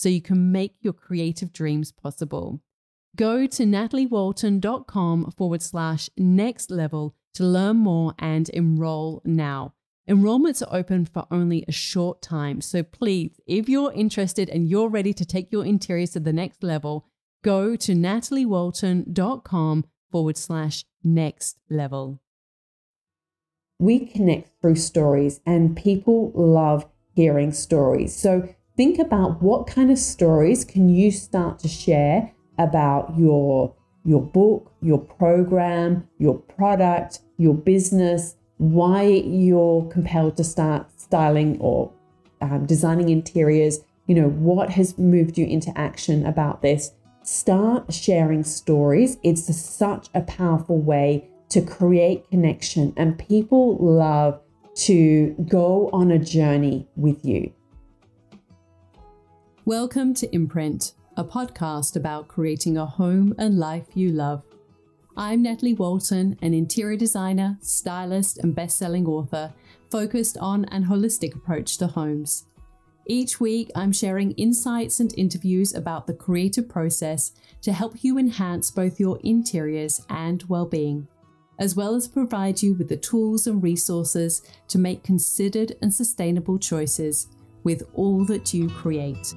so you can make your creative dreams possible. Go to nataliewalton.com forward slash next level to learn more and enroll now. Enrollments are open for only a short time, so please, if you're interested and you're ready to take your interiors to the next level, go to nataliewalton.com forward slash next level. We connect through stories, and people love hearing stories. So think about what kind of stories can you start to share about your your book, your program, your product, your business, why you're compelled to start styling or um, designing interiors, you know, what has moved you into action about this. Start sharing stories. It's a, such a powerful way to create connection, and people love to go on a journey with you. Welcome to Imprint, a podcast about creating a home and life you love. I'm Natalie Walton, an interior designer, stylist, and best-selling author focused on an holistic approach to homes. Each week, I'm sharing insights and interviews about the creative process to help you enhance both your interiors and well-being, as well as provide you with the tools and resources to make considered and sustainable choices with all that you create.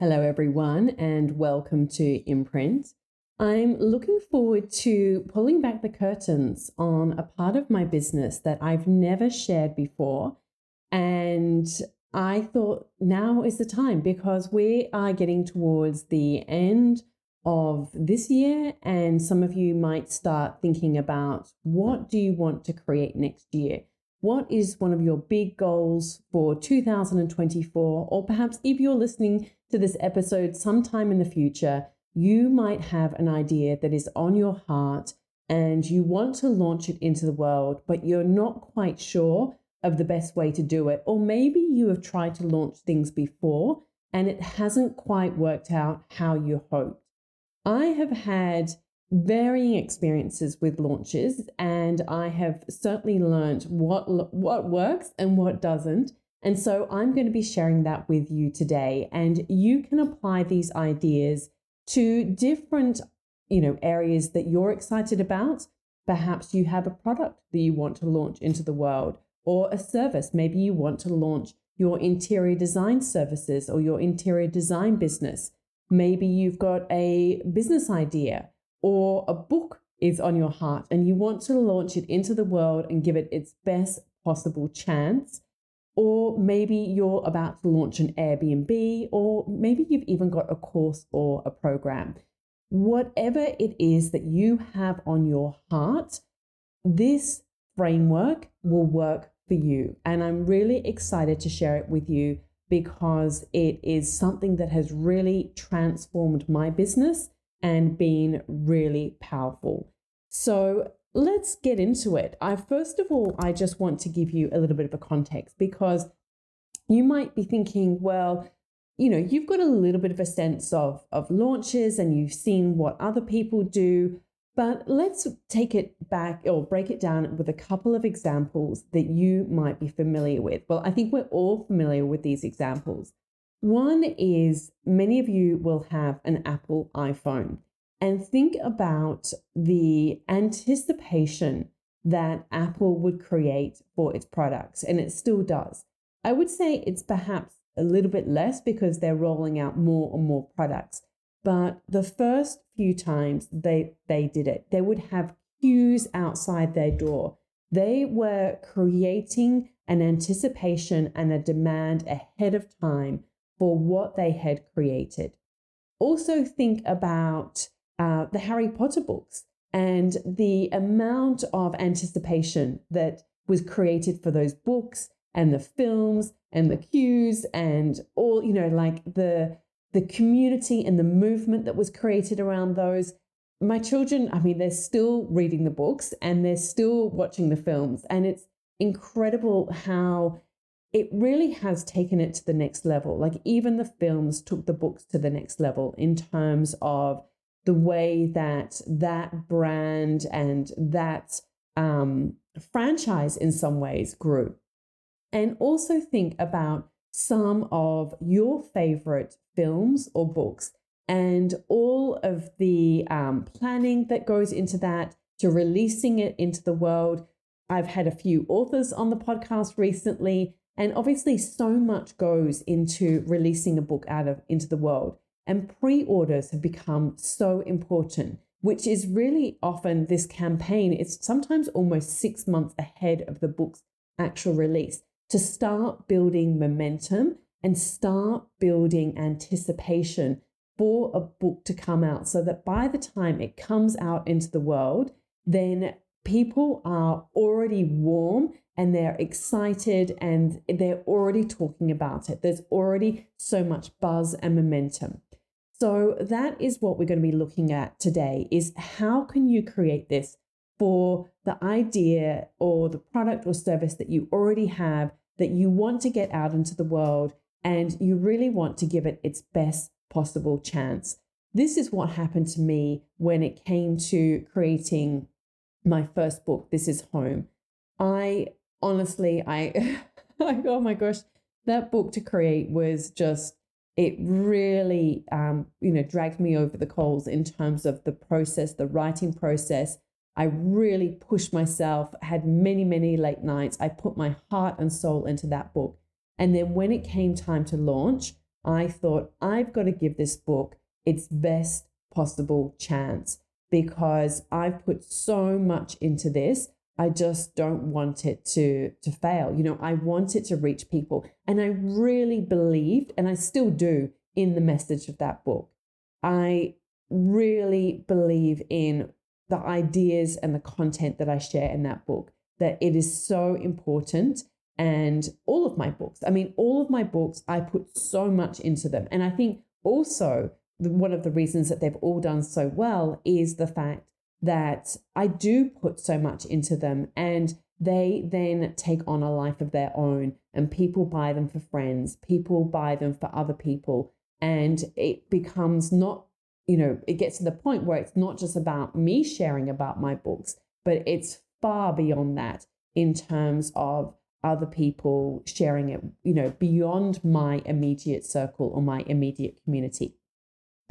Hello, everyone, and welcome to Imprint. I'm looking forward to pulling back the curtains on a part of my business that I've never shared before. And I thought now is the time because we are getting towards the end of this year, and some of you might start thinking about what do you want to create next year? What is one of your big goals for 2024? Or perhaps if you're listening to this episode sometime in the future, you might have an idea that is on your heart and you want to launch it into the world, but you're not quite sure of the best way to do it. Or maybe you have tried to launch things before and it hasn't quite worked out how you hoped. I have had varying experiences with launches and I have certainly learned what what works and what doesn't. And so I'm going to be sharing that with you today and you can apply these ideas to different, you know, areas that you're excited about Perhaps you have a product that you want to launch into the world or a service. Maybe you want to launch your interior design services or your interior design business. Maybe you've got a business idea or a book is on your heart and you want to launch it into the world and give it its best possible chance. Or maybe you're about to launch an Airbnb, or maybe you've even got a course or a program. Whatever it is that you have on your heart, this framework will work for you. And I'm really excited to share it with you because it is something that has really transformed my business and been really powerful. So let's get into it. I first of all, I just want to give you a little bit of a context because you might be thinking, well, you know, you've got a little bit of a sense of of launches and you've seen what other people do, but let's take it back or break it down with a couple of examples that you might be familiar with. Well, I think we're all familiar with these examples. One is many of you will have an Apple iPhone and think about the anticipation that Apple would create for its products, and it still does. I would say it's perhaps a little bit less because they're rolling out more and more products. But the first few times they, they did it, they would have queues outside their door. They were creating an anticipation and a demand ahead of time for what they had created. Also, think about uh, the Harry Potter books and the amount of anticipation that was created for those books and the films and the queues and all, you know, like the the community and the movement that was created around those. My children, I mean, they're still reading the books and they're still watching the films. And it's incredible how it really has taken it to the next level. Like, even the films took the books to the next level in terms of the way that that brand and that um, franchise in some ways grew. And also think about some of your favorite films or books and all of the um, planning that goes into that to releasing it into the world. I've had a few authors on the podcast recently, and obviously, so much goes into releasing a book out of into the world. And pre orders have become so important, which is really often this campaign. It's sometimes almost six months ahead of the book's actual release to start building momentum and start building anticipation for a book to come out so that by the time it comes out into the world, then people are already warm and they're excited and they're already talking about it. There's already so much buzz and momentum. So that is what we're going to be looking at today is how can you create this for the idea or the product or service that you already have that you want to get out into the world and you really want to give it its best possible chance. This is what happened to me when it came to creating my first book, This Is Home. I honestly, I, like, oh my gosh, that book to create was just, it really, um, you know, dragged me over the coals in terms of the process, the writing process, I really pushed myself, had many, many late nights. I put my heart and soul into that book. And then when it came time to launch, I thought, I've got to give this book its best possible chance because I've put so much into this. I just don't want it to, to fail. You know, I want it to reach people. And I really believed, and I still do, in the message of that book. I really believe in the ideas and the content that I share in that book, that it is so important. And all of my books, I mean, all of my books, I put so much into them. And I think also one of the reasons that they've all done so well is the fact that I do put so much into them and they then take on a life of their own and people buy them for friends, people buy them for other people. And it becomes not you know, it gets to the point where it's not just about me sharing about my books, but it's far beyond that in terms of other people sharing it, you know, beyond my immediate circle or my immediate community.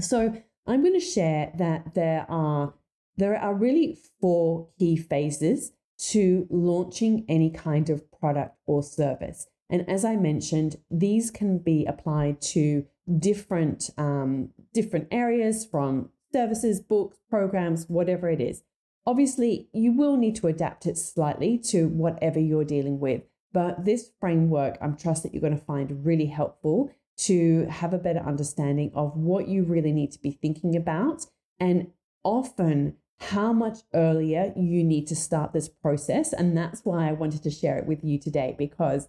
So I'm going to share that there are there are really four key phases to launching any kind of product or service. And as I mentioned, these can be applied to different um, different areas from services, books, programs, whatever it is. Obviously, you will need to adapt it slightly to whatever you're dealing with. But this framework, I'm trust that you're going to find really helpful to have a better understanding of what you really need to be thinking about and often how much earlier you need to start this process. And that's why I wanted to share it with you today because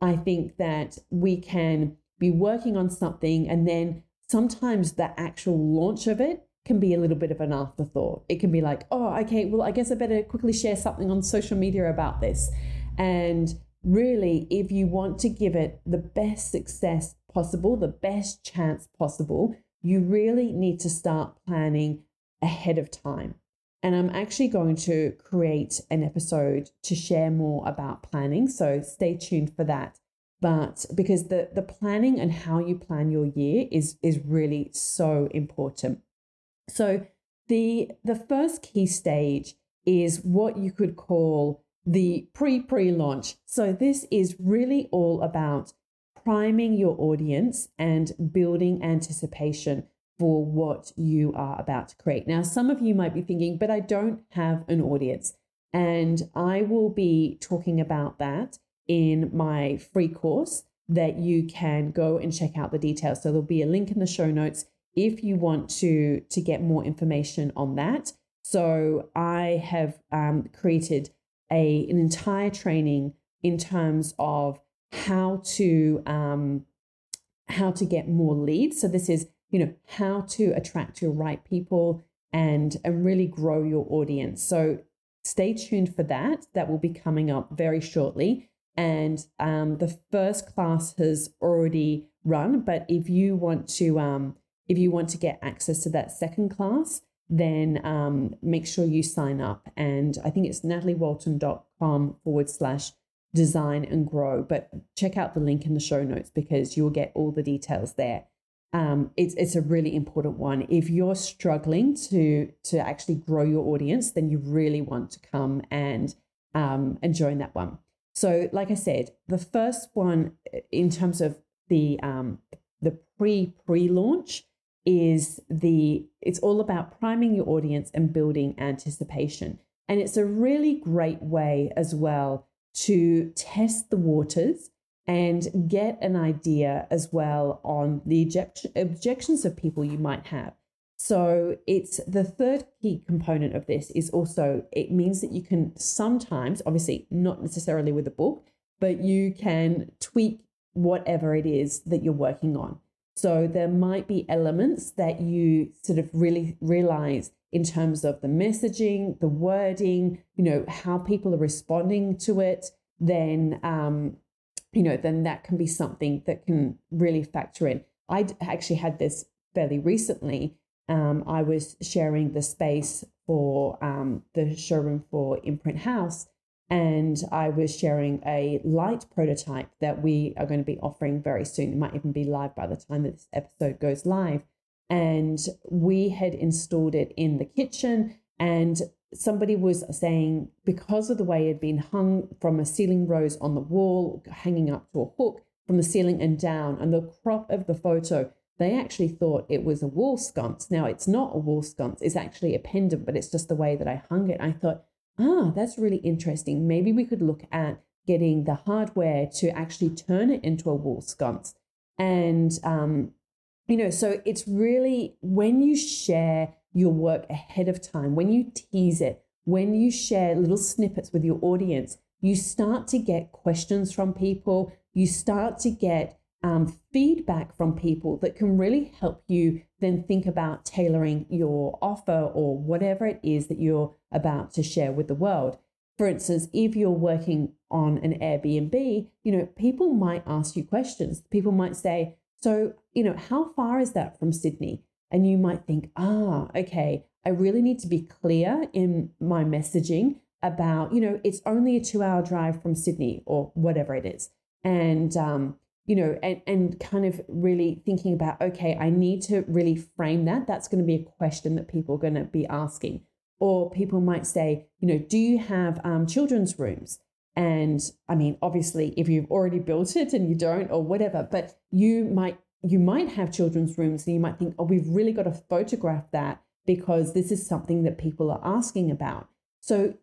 I think that we can be working on something and then sometimes the actual launch of it can be a little bit of an afterthought. It can be like, oh, okay, well, I guess I better quickly share something on social media about this. And really, if you want to give it the best success possible, the best chance possible, you really need to start planning ahead of time. And I'm actually going to create an episode to share more about planning. So stay tuned for that. But because the, the planning and how you plan your year is, is really so important. So the, the first key stage is what you could call the pre pre launch. So this is really all about priming your audience and building anticipation for what you are about to create. Now, some of you might be thinking, but I don't have an audience. And I will be talking about that in my free course that you can go and check out the details. So there'll be a link in the show notes if you want to to get more information on that. So I have um, created a an entire training in terms of how to um, how to get more leads. So this is you know, how to attract your right people and, and really grow your audience. So stay tuned for that. That will be coming up very shortly. And um, the first class has already run, but if you want to um, if you want to get access to that second class, then um, make sure you sign up. And I think it's nataliewalton.com forward slash design and grow. But check out the link in the show notes because you will get all the details there um, it's it's a really important one. If you're struggling to to actually grow your audience, then you really want to come and um, and join that one. So, like I said, the first one in terms of the um, the pre pre launch is the it's all about priming your audience and building anticipation, and it's a really great way as well to test the waters and get an idea as well on the objection, objections of people you might have. So it's the third key component of this is also it means that you can sometimes, obviously not necessarily with a book, but you can tweak whatever it is that you're working on. So there might be elements that you sort of really realize in terms of the messaging, the wording, you know, how people are responding to it. Then um, you know, then that can be something that can really factor in. I actually had this fairly recently. Um, I was sharing the space for um, the showroom for Imprint House, and I was sharing a light prototype that we are going to be offering very soon. It might even be live by the time that this episode goes live. And we had installed it in the kitchen, and somebody was saying because of the way it had been hung from a ceiling rose on the wall, hanging up to a hook from the ceiling and down, and the crop of the photo, they actually thought it was a wall sconce. Now, it's not a wall sconce, it's actually a pendant, but it's just the way that I hung it. I thought, ah, that's really interesting. Maybe we could look at getting the hardware to actually turn it into a wall sconce. And, um, you know, so it's really when you share your work ahead of time, when you tease it, when you share little snippets with your audience, you start to get questions from people, you start to get um, feedback from people that can really help you then think about tailoring your offer or whatever it is that you're about to share with the world. For instance, if you're working on an Airbnb, you know, people might ask you questions. People might say, so, you know, how far is that from Sydney? And you might think, ah, okay, I really need to be clear in my messaging about, you know, it's only a two hour drive from Sydney or whatever it is. And, um, you know, and, and kind of really thinking about, okay, I need to really frame that. That's going to be a question that people are going to be asking. Or people might say, you know, do you have um, children's rooms? And I mean, obviously, if you've already built it and you don't, or whatever, but you might you might have children's rooms and you might think, oh, we've really got to photograph that because this is something that people are asking about. So,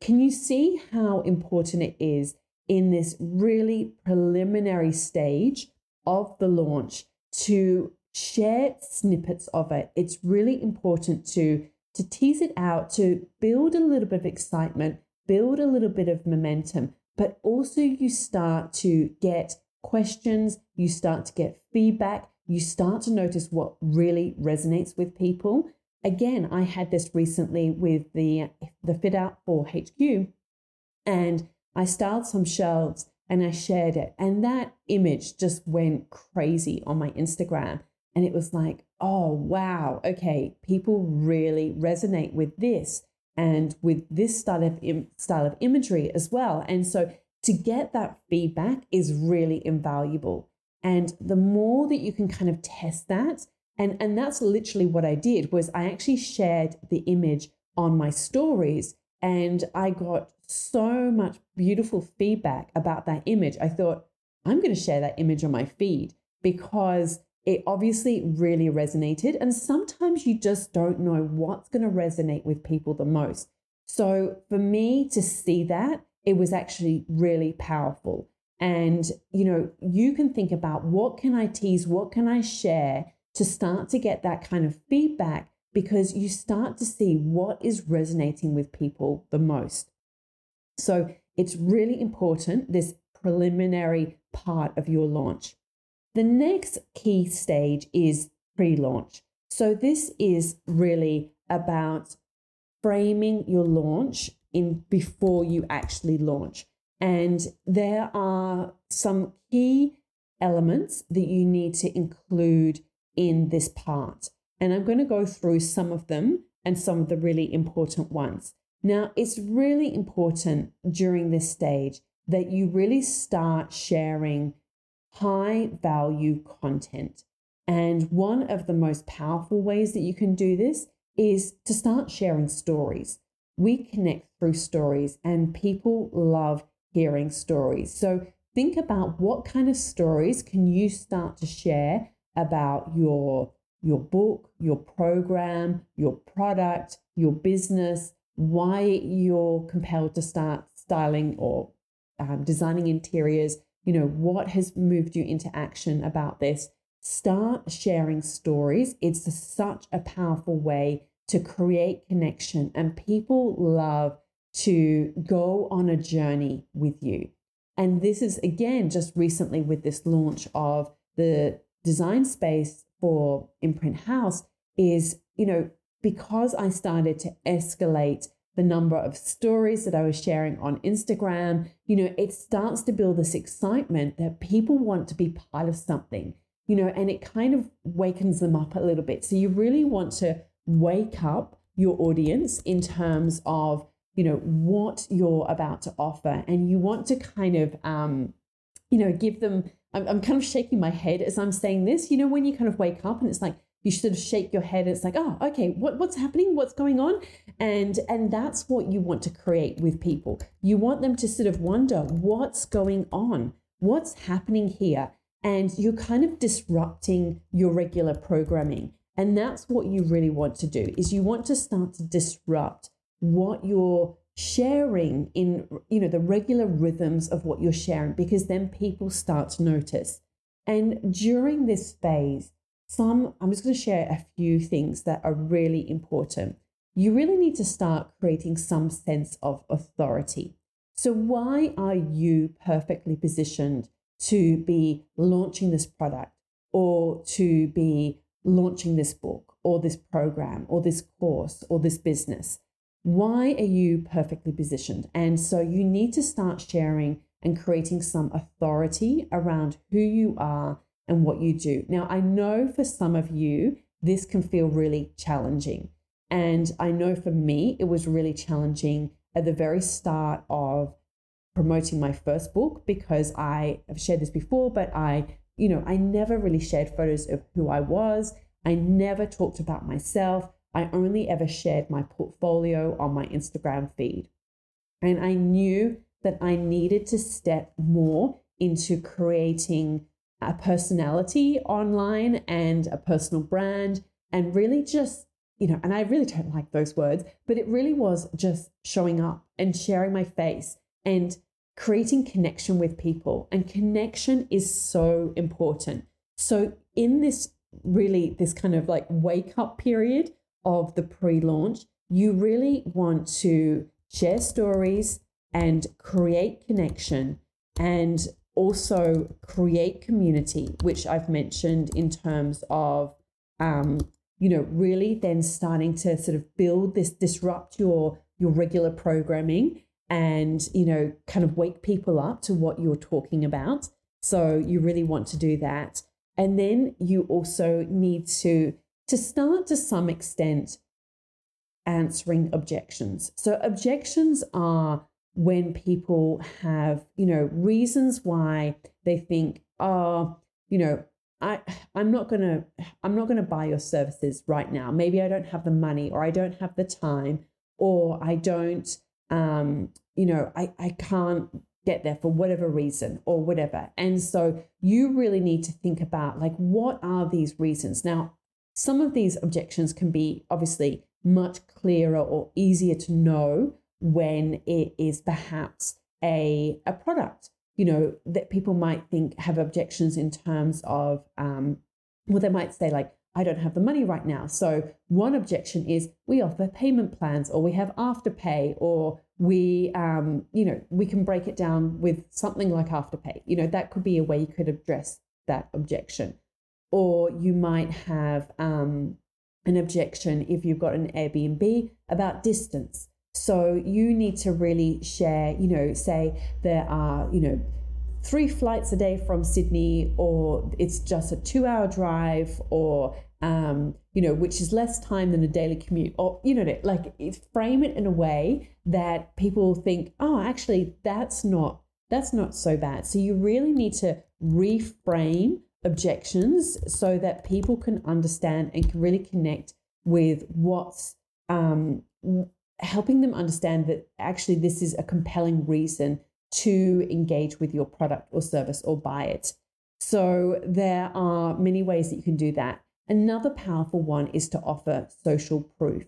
can you see how important it is in this really preliminary stage of the launch to share snippets of it? It's really important to to tease it out, to build a little bit of excitement, build a little bit of momentum, but also you start to get questions, you start to get feedback, you start to notice what really resonates with people. Again, I had this recently with the the fit out for HQ and I styled some shelves and I shared it and that image just went crazy on my Instagram and it was like, "Oh, wow. Okay, people really resonate with this." and with this style of Im- style of imagery as well. And so to get that feedback is really invaluable. And the more that you can kind of test that, and, and that's literally what I did was I actually shared the image on my stories and I got so much beautiful feedback about that image. I thought, I'm going to share that image on my feed because it obviously really resonated. And sometimes you just don't know what's going to resonate with people the most. So for me to see that it was actually really powerful. And, you know, you can think about what can I tease, what can I share to start to get that kind of feedback because you start to see what is resonating with people the most. So it's really important, this preliminary part of your launch. The next key stage is pre launch. So this is really about framing your launch in before you actually launch. And there are some key elements that you need to include in this part. And I'm going to go through some of them and some of the really important ones. Now, it's really important during this stage that you really start sharing high value content. And one of the most powerful ways that you can do this is to start sharing stories we connect through stories and people love hearing stories. So think about what kind of stories can you start to share about your your book, your program, your product, your business, why you're compelled to start styling or um, designing interiors, you know, what has moved you into action about this. Start sharing stories. It's such a powerful way to create connection, and people love to go on a journey with you. And this is again just recently with this launch of the design space for Imprint House is, you know, because I started to escalate the number of stories that I was sharing on Instagram, you know, it starts to build this excitement that people want to be part of something, you know, and it kind of wakens them up a little bit. So you really want to wake up your audience in terms of you know what you're about to offer and you want to kind of um you know give them I'm, I'm kind of shaking my head as i'm saying this. You know when you kind of wake up and it's like you sort of shake your head it's like oh okay what, what's happening? What's going on? And and that's what you want to create with people. You want them to sort of wonder what's going on what's happening here and you're kind of disrupting your regular programming and that's what you really want to do is you want to start to disrupt what you're sharing in you know the regular rhythms of what you're sharing because then people start to notice. And during this phase, some I'm just going to share a few things that are really important. You really need to start creating some sense of authority. So why are you perfectly positioned to be launching this product or to be launching this book or this program or this course or this business? Why are you perfectly positioned? And so you need to start sharing and creating some authority around who you are and what you do. Now, I know for some of you, this can feel really challenging. And I know for me, it was really challenging at the very start of promoting my first book because I have shared this before, but I you know, I never really shared photos of who I was. I never talked about myself. I only ever shared my portfolio on my Instagram feed. And I knew that I needed to step more into creating a personality online and a personal brand and really just you know and i really don't like those words but it really was just showing up and sharing my face and creating connection with people and connection is so important. So in this really this kind of like wake up period of the pre-launch you really want to share stories and create connection and also create community, which I've mentioned in terms of, um, you know, really then starting to sort of build this, disrupt your your regular programming, and you know, kind of wake people up to what you're talking about. So you really want to do that, and then you also need to to start to some extent answering objections. So objections are when people have, you know, reasons why they think, oh, you know, I I'm not gonna I'm not gonna buy your services right now. Maybe I don't have the money or I don't have the time or I don't um, you know, I, I can't get there for whatever reason or whatever. And so you really need to think about like what are these reasons? Now, some of these objections can be obviously much clearer or easier to know when it is perhaps a, a product, you know, that people might think have objections in terms of, um, well, they might say, like, I don't have the money right now. So, one objection is we offer payment plans or we have afterpay or we, um, you know, we can break it down with something like afterpay. You know, that could be a way you could address that objection. Or you might have um, an objection if you've got an Airbnb about distance. So you need to really share, you know, say there are, you know, three flights a day from Sydney, or it's just a two hour drive, or, um, you know, which is less time than a daily commute, or, you know, like frame it in a way that people think, oh, actually, that's not. That's not so bad. So you really need to reframe objections so that people can understand and can really connect with what's um, helping them understand that actually this is a compelling reason to engage with your product or service or buy it. So there are many ways that you can do that. Another powerful one is to offer social proof.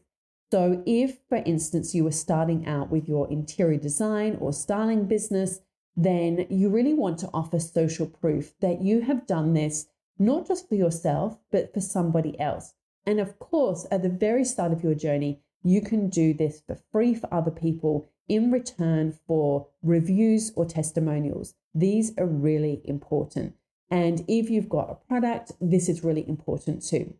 So if, for instance, you were starting out with your interior design or styling business, then you really want to offer social proof that you have done this not just for yourself, but for somebody else. And of course, at the very start of your journey, you can do this for free for other people in return for reviews or testimonials. These are really important. And if you've got a product, this is really important too.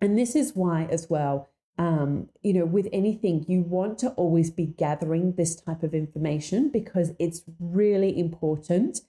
And this is why, as well, um, you know, with anything, you want to always be gathering this type of information because it's really important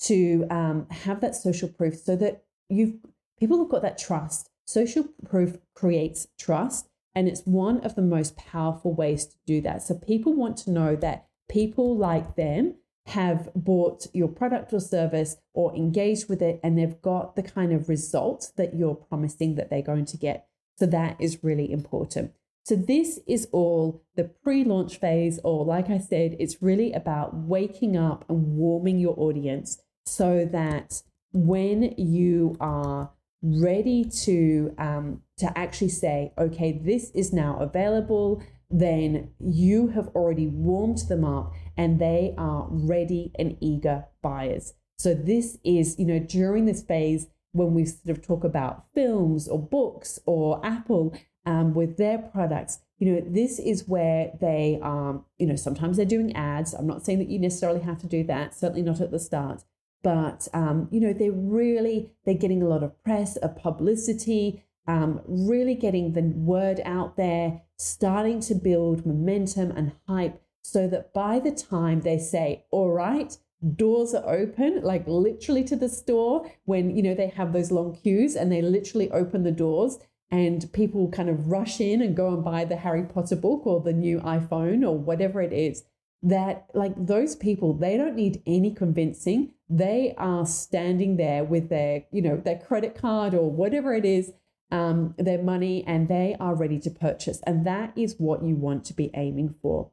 to um, have that social proof so that you've people have got that trust. Social proof creates trust and it's one of the most powerful ways to do that. So people want to know that people like them have bought your product or service or engaged with it and they've got the kind of results that you're promising that they're going to get. So that is really important. So this is all the pre-launch phase or like I said it's really about waking up and warming your audience so that when you are ready to um, to actually say, okay, this is now available, then you have already warmed them up and they are ready and eager buyers. So this is, you know, during this phase when we sort of talk about films or books or Apple um, with their products, you know, this is where they, um, you know, sometimes they're doing ads. I'm not saying that you necessarily have to do that, certainly not at the start but um, you know they're really they're getting a lot of press a publicity um, really getting the word out there starting to build momentum and hype so that by the time they say all right doors are open like literally to the store when you know they have those long queues and they literally open the doors and people kind of rush in and go and buy the harry potter book or the new iphone or whatever it is that like those people they don't need any convincing they are standing there with their you know their credit card or whatever it is um, their money and they are ready to purchase. And that is what you want to be aiming for.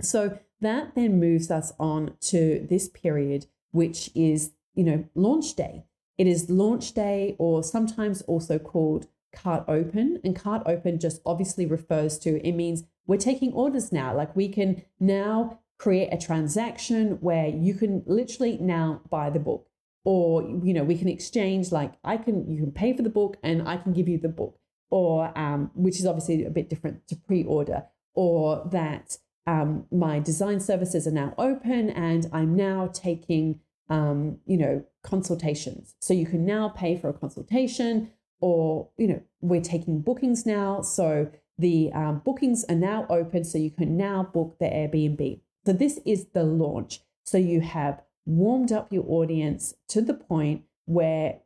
So that then moves us on to this period, which is, you know, launch day. It is launch day, or sometimes also called cart open. And cart open just obviously refers to it means we're taking orders now. Like we can now create a transaction where you can literally now buy the book. Or you know we can exchange like i can you can pay for the book and i can give you the book. Or um, which is obviously a bit different to pre-order. Or that um, my design services are now open and i'm now taking um, you know consultations. So you can now pay for a consultation or you know we're taking bookings now. So the um, bookings are now open so you can now book the airbnb so this is the launch so you have warmed up your audience to the point where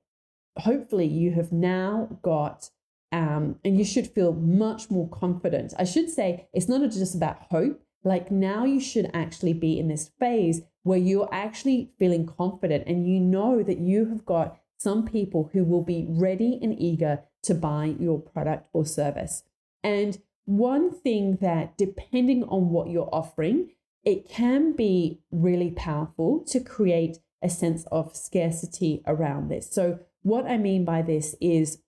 hopefully you have now got um, and you should feel much more confident. I should say it's not just about hope. Like now you should actually be in this phase where you're actually feeling confident and you know that you have got some people who will be ready and eager to buy your product or service. And one thing that, depending on what you're offering, it can be really powerful to create a sense of scarcity around this. So, what I mean by this is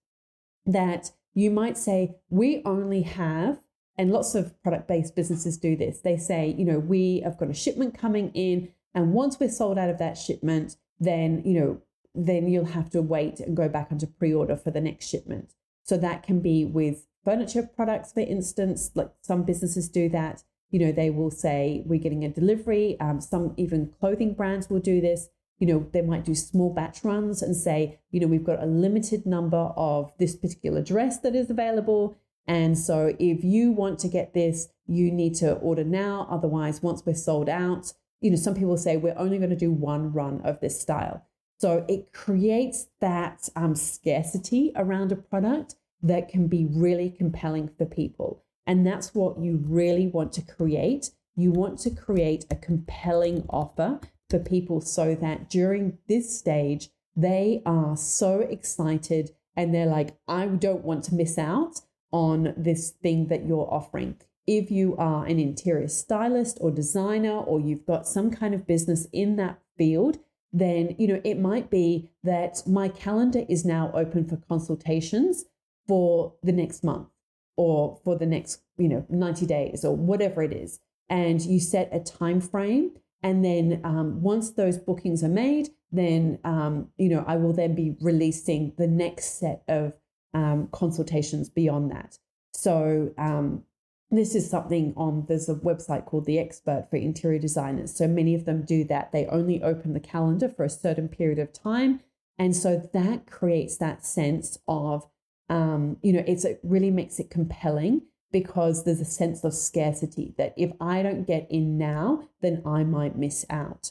that you might say, we only have, and lots of product based businesses do this. They say, you know, we have got a shipment coming in, and once we're sold out of that shipment, then, you know, then you'll have to wait and go back onto pre order for the next shipment. So, that can be with furniture products, for instance, like some businesses do that you know, they will say, we're getting a delivery. Um, some even clothing brands will do this. You know, they might do small batch runs and say, you know, we've got a limited number of this particular dress that is available. And so if you want to get this, you need to order now. Otherwise, once we're sold out, you know, some people say we're only going to do one run of this style. So it creates that um, scarcity around a product that can be really compelling for people. And that's what you really want to create. You want to create a compelling offer for people so that during this stage, they are so excited and they're like, I don't want to miss out on this thing that you're offering. If you are an interior stylist or designer, or you've got some kind of business in that field, then you know it might be that my calendar is now open for consultations for the next month or for the next you know 90 days or whatever it is. And you set a time frame and then um, once those bookings are made then um, you know i will then be releasing the next set of um, consultations beyond that. So um, this is something on there's a website called the expert for interior designers. So many of them do that. They only open the calendar for a certain period of time. And so that creates that sense of um, you know, it's, it really makes it compelling because there's a sense of scarcity that if I don't get in now, then I might miss out.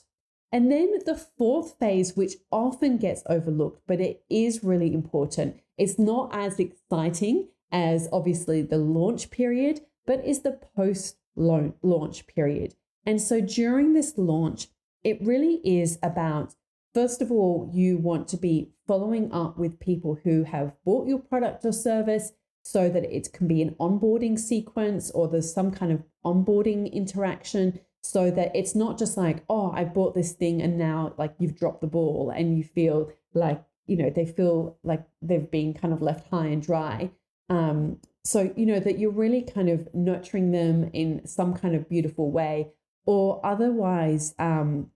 And then the fourth phase, which often gets overlooked, but it is really important, it's not as exciting as obviously the launch period, but is the post launch period. And so during this launch, it really is about First of all, you want to be following up with people who have bought your product or service so that it can be an onboarding sequence or there's some kind of onboarding interaction so that it's not just like, oh, I bought this thing and now like you've dropped the ball and you feel like, you know, they feel like they've been kind of left high and dry. Um, so, you know, that you're really kind of nurturing them in some kind of beautiful way or otherwise, um,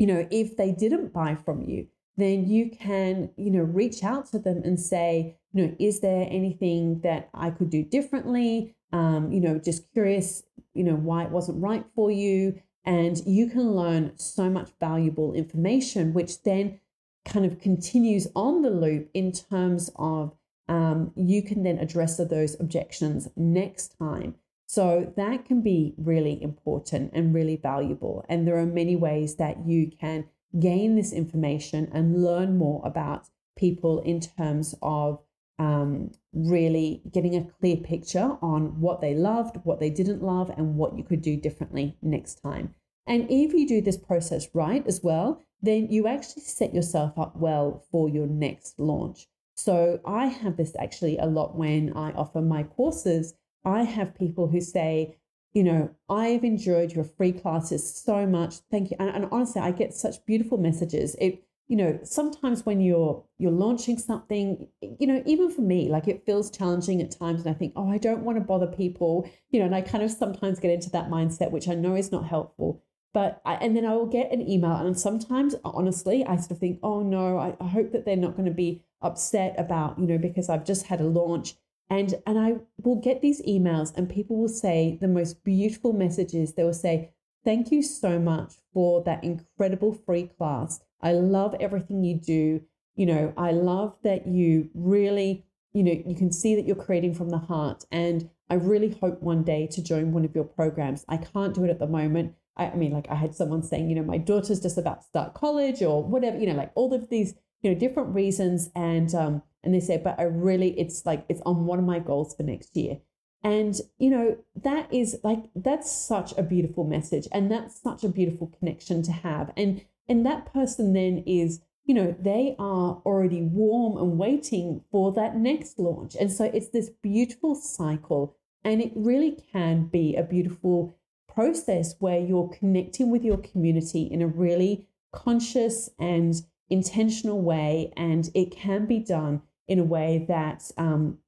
you know, if they didn't buy from you, then you can, you know, reach out to them and say, you know, is there anything that I could do differently? Um, you know, just curious, you know, why it wasn't right for you. And you can learn so much valuable information, which then kind of continues on the loop in terms of um, you can then address those objections next time. So that can be really important and really valuable. And there are many ways that you can gain this information and learn more about people in terms of um, really getting a clear picture on what they loved, what they didn't love, and what you could do differently next time. And if you do this process right as well, then you actually set yourself up well for your next launch. So I have this actually a lot when I offer my courses. I have people who say, you know, I've enjoyed your free classes so much. Thank you. And, and honestly, I get such beautiful messages. It you know sometimes when you're you're launching something you know even for me like it feels challenging at times and i think oh i don't want to bother people you know and i kind of sometimes get into that mindset which i know is not helpful but I, and then i will get an email and sometimes honestly i sort of think oh no I, I hope that they're not going to be upset about you know because i've just had a launch and and i will get these emails and people will say the most beautiful messages they will say thank you so much for that incredible free class I love everything you do. You know, I love that you really, you know, you can see that you're creating from the heart. And I really hope one day to join one of your programs. I can't do it at the moment. I, I mean, like I had someone saying, you know, my daughter's just about to start college or whatever, you know, like all of these, you know, different reasons. And um, and they say, but I really, it's like it's on one of my goals for next year. And, you know, that is like, that's such a beautiful message. And that's such a beautiful connection to have. And and that person then is, you know, they are already warm and waiting for that next launch. And so it's this beautiful cycle. And it really can be a beautiful process where you're connecting with your community in a really conscious and intentional way. And it can be done in a way that, um,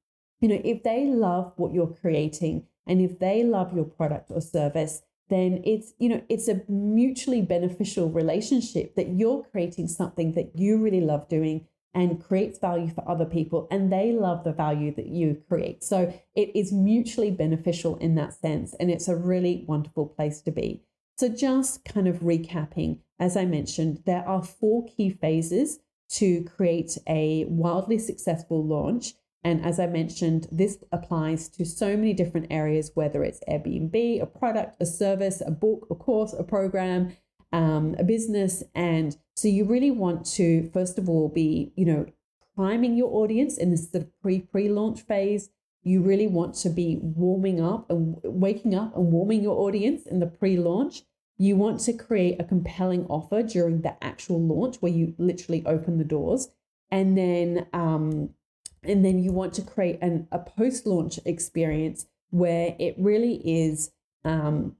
you know, if they love what you're creating and if they love your product or service, then it's you know it's a mutually beneficial relationship that you're creating something that you really love doing and creates value for other people and they love the value that you create. So it is mutually beneficial in that sense and it's a really wonderful place to be. So just kind of recapping as i mentioned there are four key phases to create a wildly successful launch and as I mentioned, this applies to so many different areas, whether it's Airbnb, a product, a service, a book, a course, a program, um, a business. And so you really want to, first of all, be, you know, priming your audience in this sort of pre pre launch phase. You really want to be warming up and waking up and warming your audience in the pre launch. You want to create a compelling offer during the actual launch where you literally open the doors. And then, um, and then you want to create an, a post launch experience where it really is, um,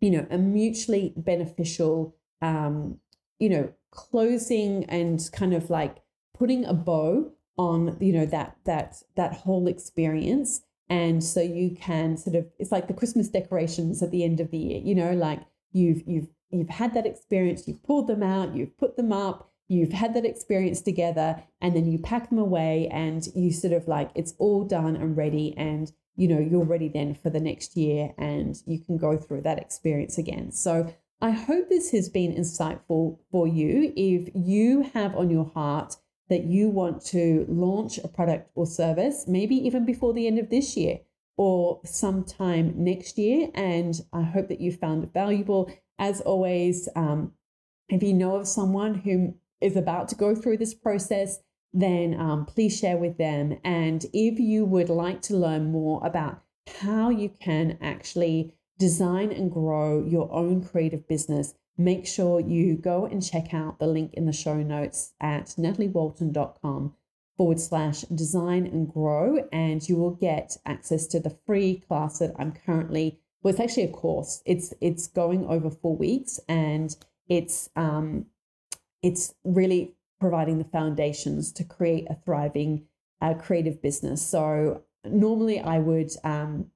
you know, a mutually beneficial, um, you know, closing and kind of like putting a bow on, you know, that that that whole experience. And so you can sort of, it's like the Christmas decorations at the end of the year, you know, like you've you've you've had that experience, you've pulled them out, you've put them up, you've had that experience together and then you pack them away and you sort of like it's all done and ready and you know you're ready then for the next year and you can go through that experience again. So i hope this has been insightful for you. If you have on your heart that you want to launch a product or service maybe even before the end of this year or sometime next year and i hope that you found it valuable as always um, if you know of someone who is about to go through this process, then um, please share with them. And if you would like to learn more about how you can actually design and grow your own creative business, make sure you go and check out the link in the show notes at nataliewalton.com forward slash design and grow. And you will get access to the free class that I'm currently, well, it's actually a course. It's it's going over four weeks and it's um it's really providing the foundations to create a thriving uh, creative business. So normally I would, um,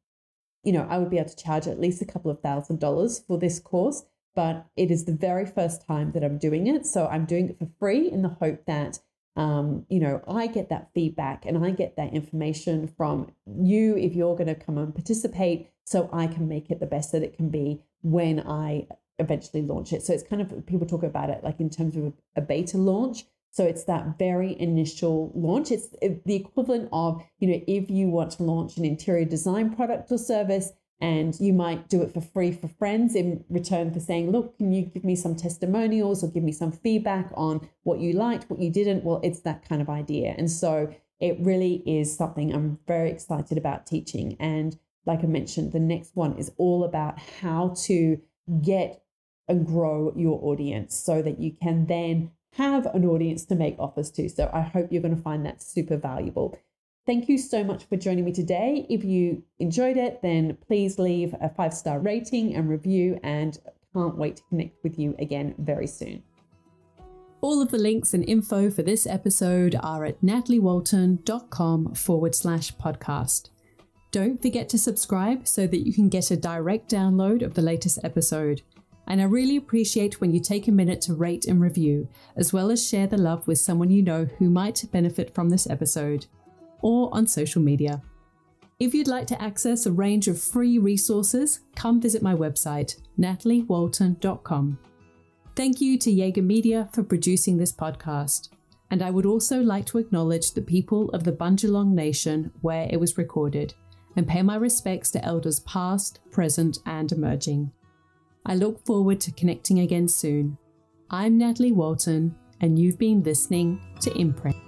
you know, I would be able to charge at least a couple of thousand dollars for this course, but it is the very first time that I'm doing it. So I'm doing it for free in the hope that, um, you know, I get that feedback and I get that information from you if you're going to come and participate so I can make it the best that it can be when I eventually launch it. So it's kind of people talk about it like in terms of a beta launch. So it's that very initial launch. It's the equivalent of, you know, if you want to launch an interior design product or service and you might do it for free for friends in return for saying, look, can you give me some testimonials or give me some feedback on what you liked, what you didn't? Well, it's that kind of idea. And so it really is something I'm very excited about teaching. And like I mentioned, the next one is all about how to get and grow your audience so that you can then have an audience to make offers to. So I hope you're going to find that super valuable. Thank you so much for joining me today. If you enjoyed it, then please leave a five star rating and review, and can't wait to connect with you again very soon. All of the links and info for this episode are at nataliewalton.com forward slash podcast. Don't forget to subscribe so that you can get a direct download of the latest episode. And I really appreciate when you take a minute to rate and review, as well as share the love with someone you know who might benefit from this episode, or on social media. If you'd like to access a range of free resources, come visit my website, nataliewalton.com. Thank you to Jaeger Media for producing this podcast. And I would also like to acknowledge the people of the Bundjalung Nation where it was recorded and pay my respects to elders past, present, and emerging. I look forward to connecting again soon. I'm Natalie Walton, and you've been listening to Imprint.